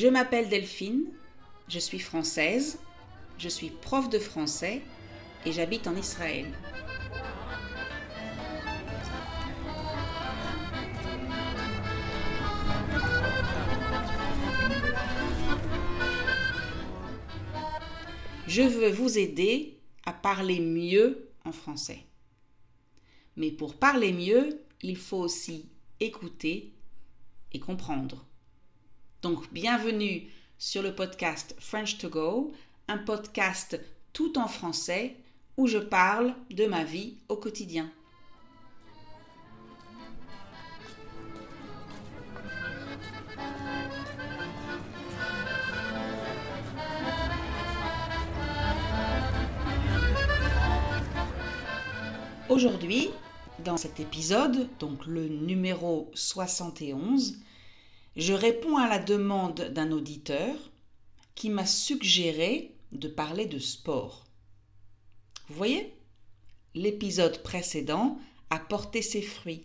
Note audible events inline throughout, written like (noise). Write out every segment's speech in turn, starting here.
Je m'appelle Delphine, je suis française, je suis prof de français et j'habite en Israël. Je veux vous aider à parler mieux en français. Mais pour parler mieux, il faut aussi écouter et comprendre. Donc, bienvenue sur le podcast French to Go, un podcast tout en français où je parle de ma vie au quotidien. Aujourd'hui, dans cet épisode, donc le numéro 71, je réponds à la demande d'un auditeur qui m'a suggéré de parler de sport. Vous voyez? L'épisode précédent a porté ses fruits.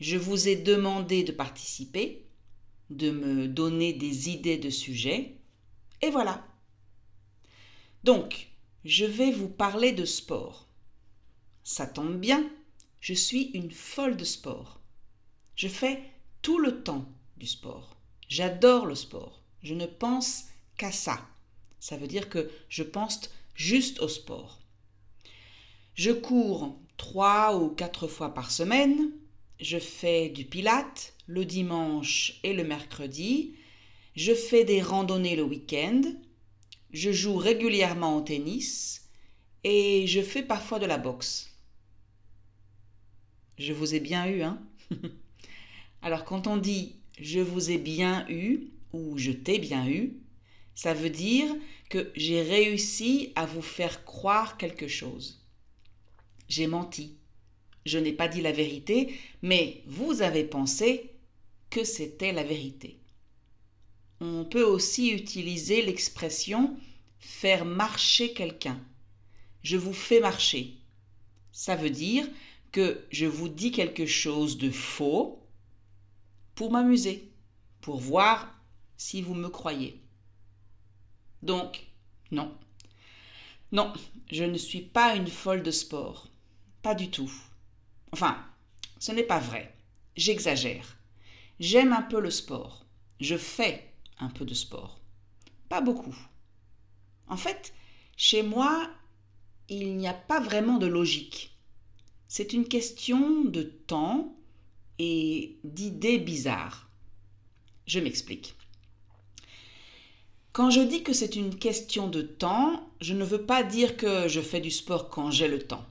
Je vous ai demandé de participer, de me donner des idées de sujets, et voilà. Donc, je vais vous parler de sport. Ça tombe bien, je suis une folle de sport. Je fais tout le temps du sport. J'adore le sport. Je ne pense qu'à ça. Ça veut dire que je pense juste au sport. Je cours trois ou quatre fois par semaine. Je fais du pilate le dimanche et le mercredi. Je fais des randonnées le week-end. Je joue régulièrement au tennis. Et je fais parfois de la boxe. Je vous ai bien eu, hein (laughs) Alors quand on dit je vous ai bien eu ou je t'ai bien eu, ça veut dire que j'ai réussi à vous faire croire quelque chose. J'ai menti. Je n'ai pas dit la vérité, mais vous avez pensé que c'était la vérité. On peut aussi utiliser l'expression faire marcher quelqu'un. Je vous fais marcher. Ça veut dire que je vous dis quelque chose de faux pour m'amuser, pour voir si vous me croyez. Donc, non. Non, je ne suis pas une folle de sport. Pas du tout. Enfin, ce n'est pas vrai. J'exagère. J'aime un peu le sport. Je fais un peu de sport. Pas beaucoup. En fait, chez moi, il n'y a pas vraiment de logique. C'est une question de temps et d'idées bizarres. Je m'explique. Quand je dis que c'est une question de temps, je ne veux pas dire que je fais du sport quand j'ai le temps.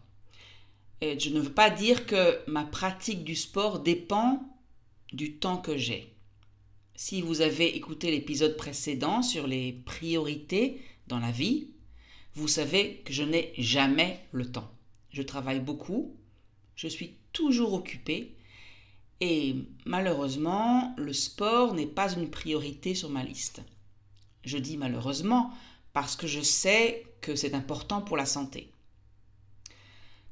Et je ne veux pas dire que ma pratique du sport dépend du temps que j'ai. Si vous avez écouté l'épisode précédent sur les priorités dans la vie, vous savez que je n'ai jamais le temps. Je travaille beaucoup, je suis toujours occupée et malheureusement, le sport n'est pas une priorité sur ma liste. Je dis malheureusement parce que je sais que c'est important pour la santé.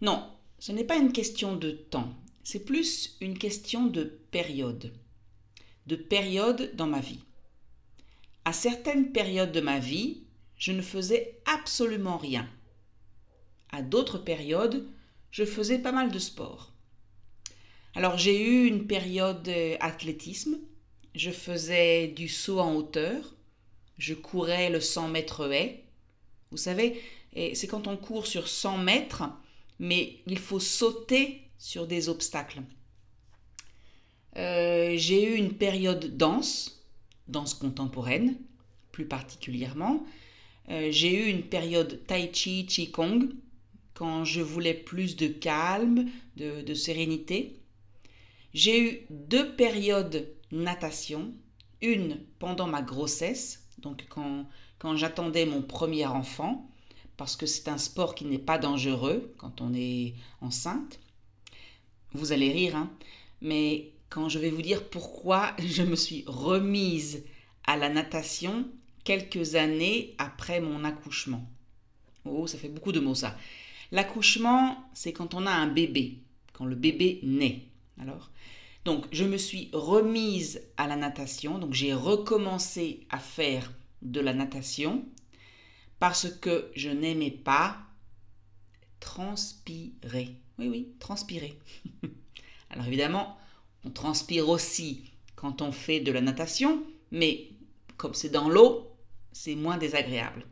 Non, ce n'est pas une question de temps, c'est plus une question de période. De période dans ma vie. À certaines périodes de ma vie, je ne faisais absolument rien. À d'autres périodes, je faisais pas mal de sport. Alors j'ai eu une période euh, athlétisme, je faisais du saut en hauteur, je courais le 100 mètres haie. Vous savez, c'est quand on court sur 100 mètres, mais il faut sauter sur des obstacles. Euh, j'ai eu une période danse, danse contemporaine plus particulièrement. Euh, j'ai eu une période tai chi, kong, quand je voulais plus de calme, de, sérénité. J'ai eu deux périodes natation, une pendant ma grossesse, donc quand, j'attendais mon premier enfant, parce que c'est un sport qui n'est pas dangereux quand on est enceinte. Vous allez rire, hein mais quand je vais vous dire pourquoi (laughs) je me suis remise à la natation quelques années après mon accouchement. Oh, ça fait beaucoup de mots ça. L'accouchement, c'est quand on a un bébé, quand le bébé naît. Donc je me suis remise à la natation, donc j'ai recommencé à faire de la natation parce que je n'aimais pas transpirer. Oui, oui, transpirer. (laughs) Alors évidemment, on transpire aussi quand on fait de la natation, mais comme c'est dans l'eau, c'est moins désagréable.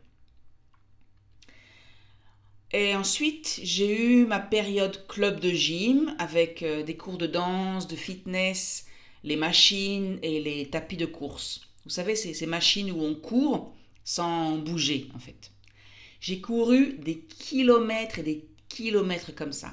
Et ensuite, j'ai eu ma période club de gym avec euh, des cours de danse, de fitness, les machines et les tapis de course. Vous savez, c'est ces machines où on court sans bouger en fait. J'ai couru des kilomètres et des kilomètres comme ça,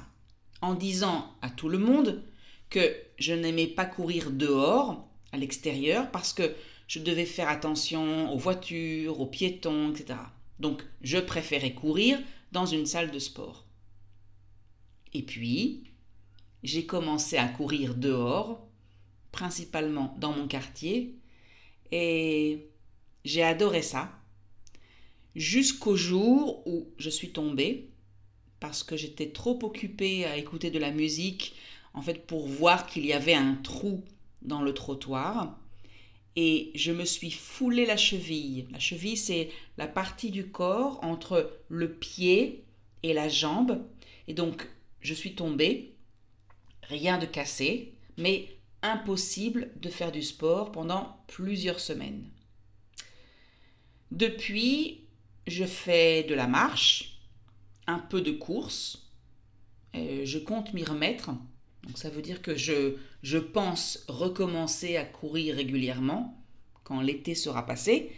en disant à tout le monde que je n'aimais pas courir dehors, à l'extérieur, parce que je devais faire attention aux voitures, aux piétons, etc. Donc je préférais courir dans une salle de sport. Et puis, j'ai commencé à courir dehors, principalement dans mon quartier, et j'ai adoré ça, jusqu'au jour où je suis tombée, parce que j'étais trop occupée à écouter de la musique, en fait pour voir qu'il y avait un trou dans le trottoir, et je me suis foulé la cheville. La cheville, c'est la partie du corps entre le pied et la jambe. Et donc, je suis tombée, rien de cassé, mais impossible de faire du sport pendant plusieurs semaines. Depuis, je fais de la marche, un peu de course. je compte m'y remettre. Donc ça veut dire que je, pense recommencer à courir régulièrement quand l'été sera passé.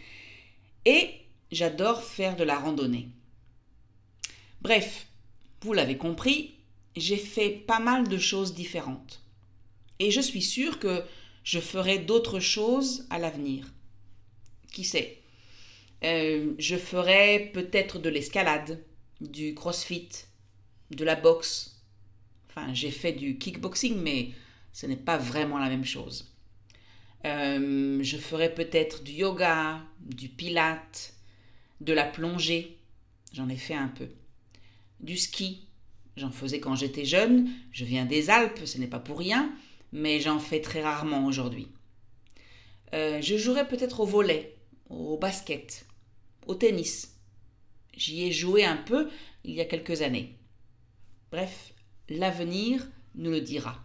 Et j'adore faire de la randonnée. Bref, vous l'avez compris, j'ai fait pas mal de choses différentes. Et je suis sûre que je ferai d'autres choses à l'avenir. Qui sait? Euh, Je ferai peut-être de l'escalade, du crossfit, de la boxe, J'ai fait du kickboxing, mais ce n'est pas vraiment la même chose. Euh, je ferai peut-être du yoga, du pilate, de la plongée. J'en ai fait un peu. Du ski. J'en faisais quand j'étais jeune. Je viens des Alpes, ce n'est pas pour rien, mais j'en fais très rarement aujourd'hui. Euh, je jouerai peut-être au volet, au basket, au tennis. J'y ai joué un peu il y a quelques années. Bref, l'avenir nous le dira.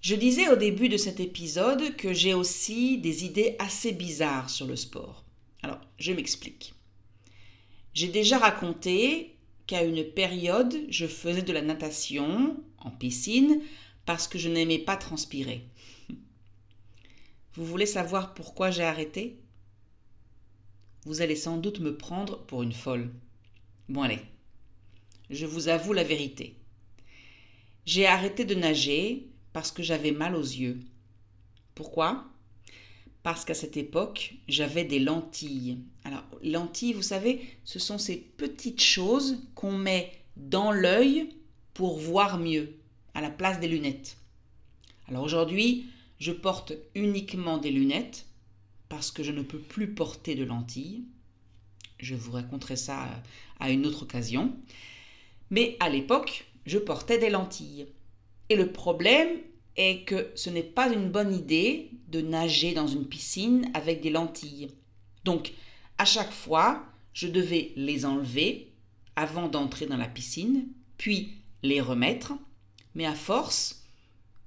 Je disais au début de cet épisode que j'ai aussi des idées assez bizarres sur le sport. Alors, je m'explique. J'ai déjà raconté qu'à une période, je faisais de la natation en piscine parce que je n'aimais pas transpirer. Vous voulez savoir pourquoi j'ai arrêté? Vous allez sans doute me prendre pour une folle. Bon allez, je vous avoue la vérité. J'ai arrêté de nager parce que j'avais mal aux yeux. Pourquoi? Parce qu'à cette époque, j'avais des lentilles. Alors, lentilles, vous savez, ce sont ces petites choses qu'on met dans l'œil pour voir mieux, à la place des lunettes. Alors aujourd'hui, je porte uniquement des lunettes parce que je ne peux plus porter de lentilles. Je vous raconterai ça à une autre occasion. Mais à l'époque, je portais des lentilles. Et le problème est que ce n'est pas une bonne idée de nager dans une piscine avec des lentilles. Donc, à chaque fois, je devais les enlever avant d'entrer dans la piscine, puis les remettre. Mais à force,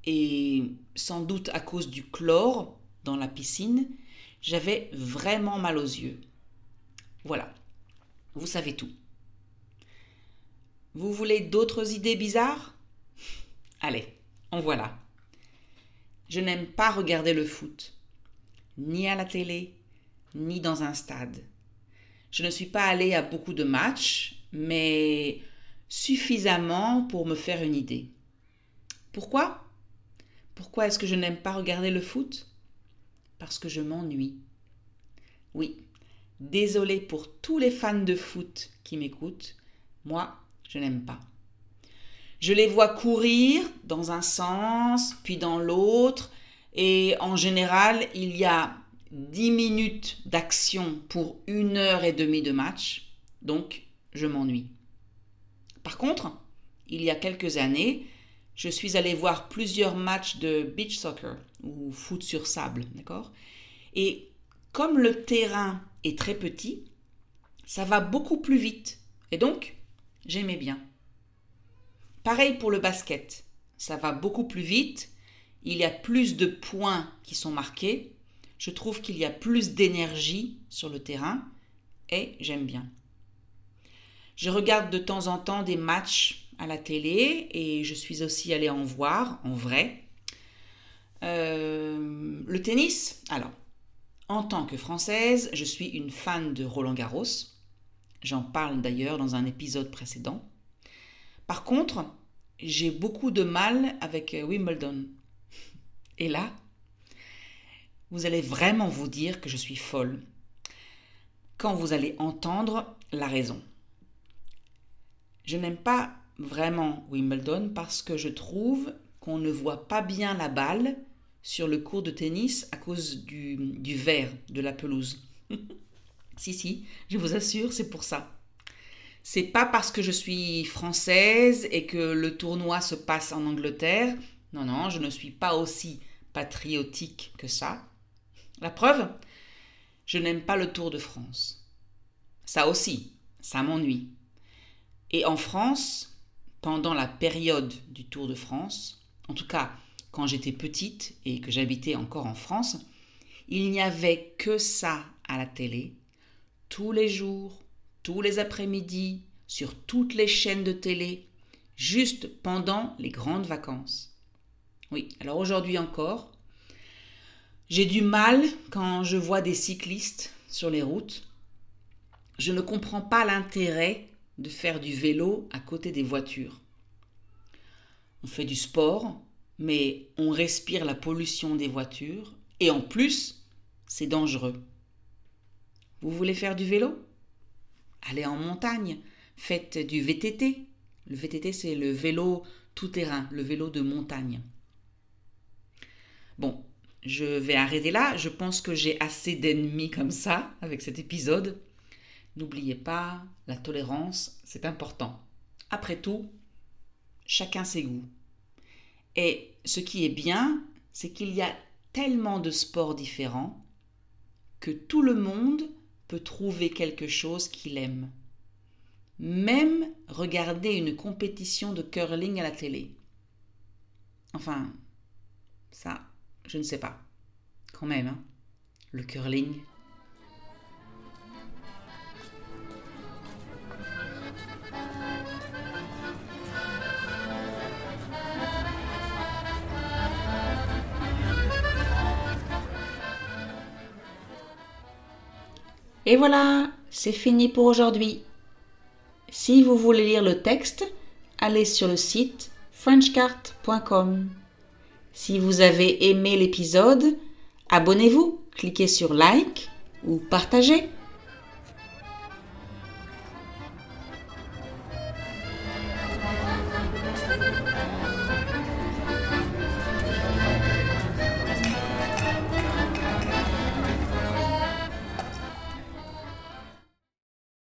et sans doute à cause du chlore dans la piscine, j'avais vraiment mal aux yeux. Voilà, vous savez tout. Vous voulez d'autres idées bizarres? Allez, en voilà. Je n'aime pas regarder le foot, ni à la télé, ni dans un stade. Je ne suis pas allée à beaucoup de matchs, mais suffisamment pour me faire une idée. Pourquoi? Pourquoi est-ce que je n'aime pas regarder le foot? Parce que je m'ennuie. Oui, désolé pour tous les fans de foot qui m'écoutent. Moi, je n'aime pas. Je les vois courir dans un sens, puis dans l'autre, et en général, il y a 10 minutes d'action pour une heure et demie de match, donc je m'ennuie. Par contre, il y a quelques années, je suis allée voir plusieurs matchs de beach soccer ou foot sur sable, d'accord? Et comme le terrain est très petit, ça va beaucoup plus vite. Et donc, j'aimais bien. Pareil pour le basket. Ça va beaucoup plus vite. Il y a plus de points qui sont marqués. Je trouve qu'il y a plus d'énergie sur le terrain et j'aime bien. Je regarde de temps en temps des matchs à la télé et je suis aussi allée en voir en vrai. Euh, le tennis, alors, en tant que Française, je suis une fan de Roland Garros. J'en parle d'ailleurs dans un épisode précédent. Par contre, j'ai beaucoup de mal avec Wimbledon. Et là, vous allez vraiment vous dire que je suis folle quand vous allez entendre la raison. Je n'aime pas vraiment Wimbledon parce que je trouve qu'on ne voit pas bien la balle sur le court de tennis à cause du, du verre de la pelouse. (laughs) si, si, je vous assure, c'est pour ça. C'est pas parce que je suis française et que le tournoi se passe en Angleterre. Non, non, je ne suis pas aussi patriotique que ça. La preuve, je n'aime pas le Tour de France. Ça aussi, ça m'ennuie. Et en France, pendant la période du Tour de France, en tout cas quand j'étais petite et que j'habitais encore en France, il n'y avait que ça à la télé, tous les jours, tous les après-midi, sur toutes les chaînes de télé, juste pendant les grandes vacances. Oui, alors aujourd'hui encore, j'ai du mal quand je vois des cyclistes sur les routes. Je ne comprends pas l'intérêt de faire du vélo à côté des voitures. On fait du sport, mais on respire la pollution des voitures et en plus, c'est dangereux. Vous voulez faire du vélo? Allez en montagne, faites du VTT. Le VTT, c'est le vélo tout-terrain, le vélo de montagne. Bon, je vais arrêter là. Je pense que j'ai assez d'ennemis comme ça avec cet épisode. N'oubliez pas, la tolérance, c'est important. Après tout, chacun ses goûts. Et ce qui est bien, c'est qu'il y a tellement de sports différents que tout le monde trouver quelque chose qu'il aime. Même regarder une compétition de curling à la télé. Enfin, ça, je ne sais pas. Quand même, hein. le curling, Et voilà, c'est fini pour aujourd'hui. Si vous voulez lire le texte, allez sur le site frenchcart.com. Si vous avez aimé l'épisode, abonnez-vous, cliquez sur like ou partagez.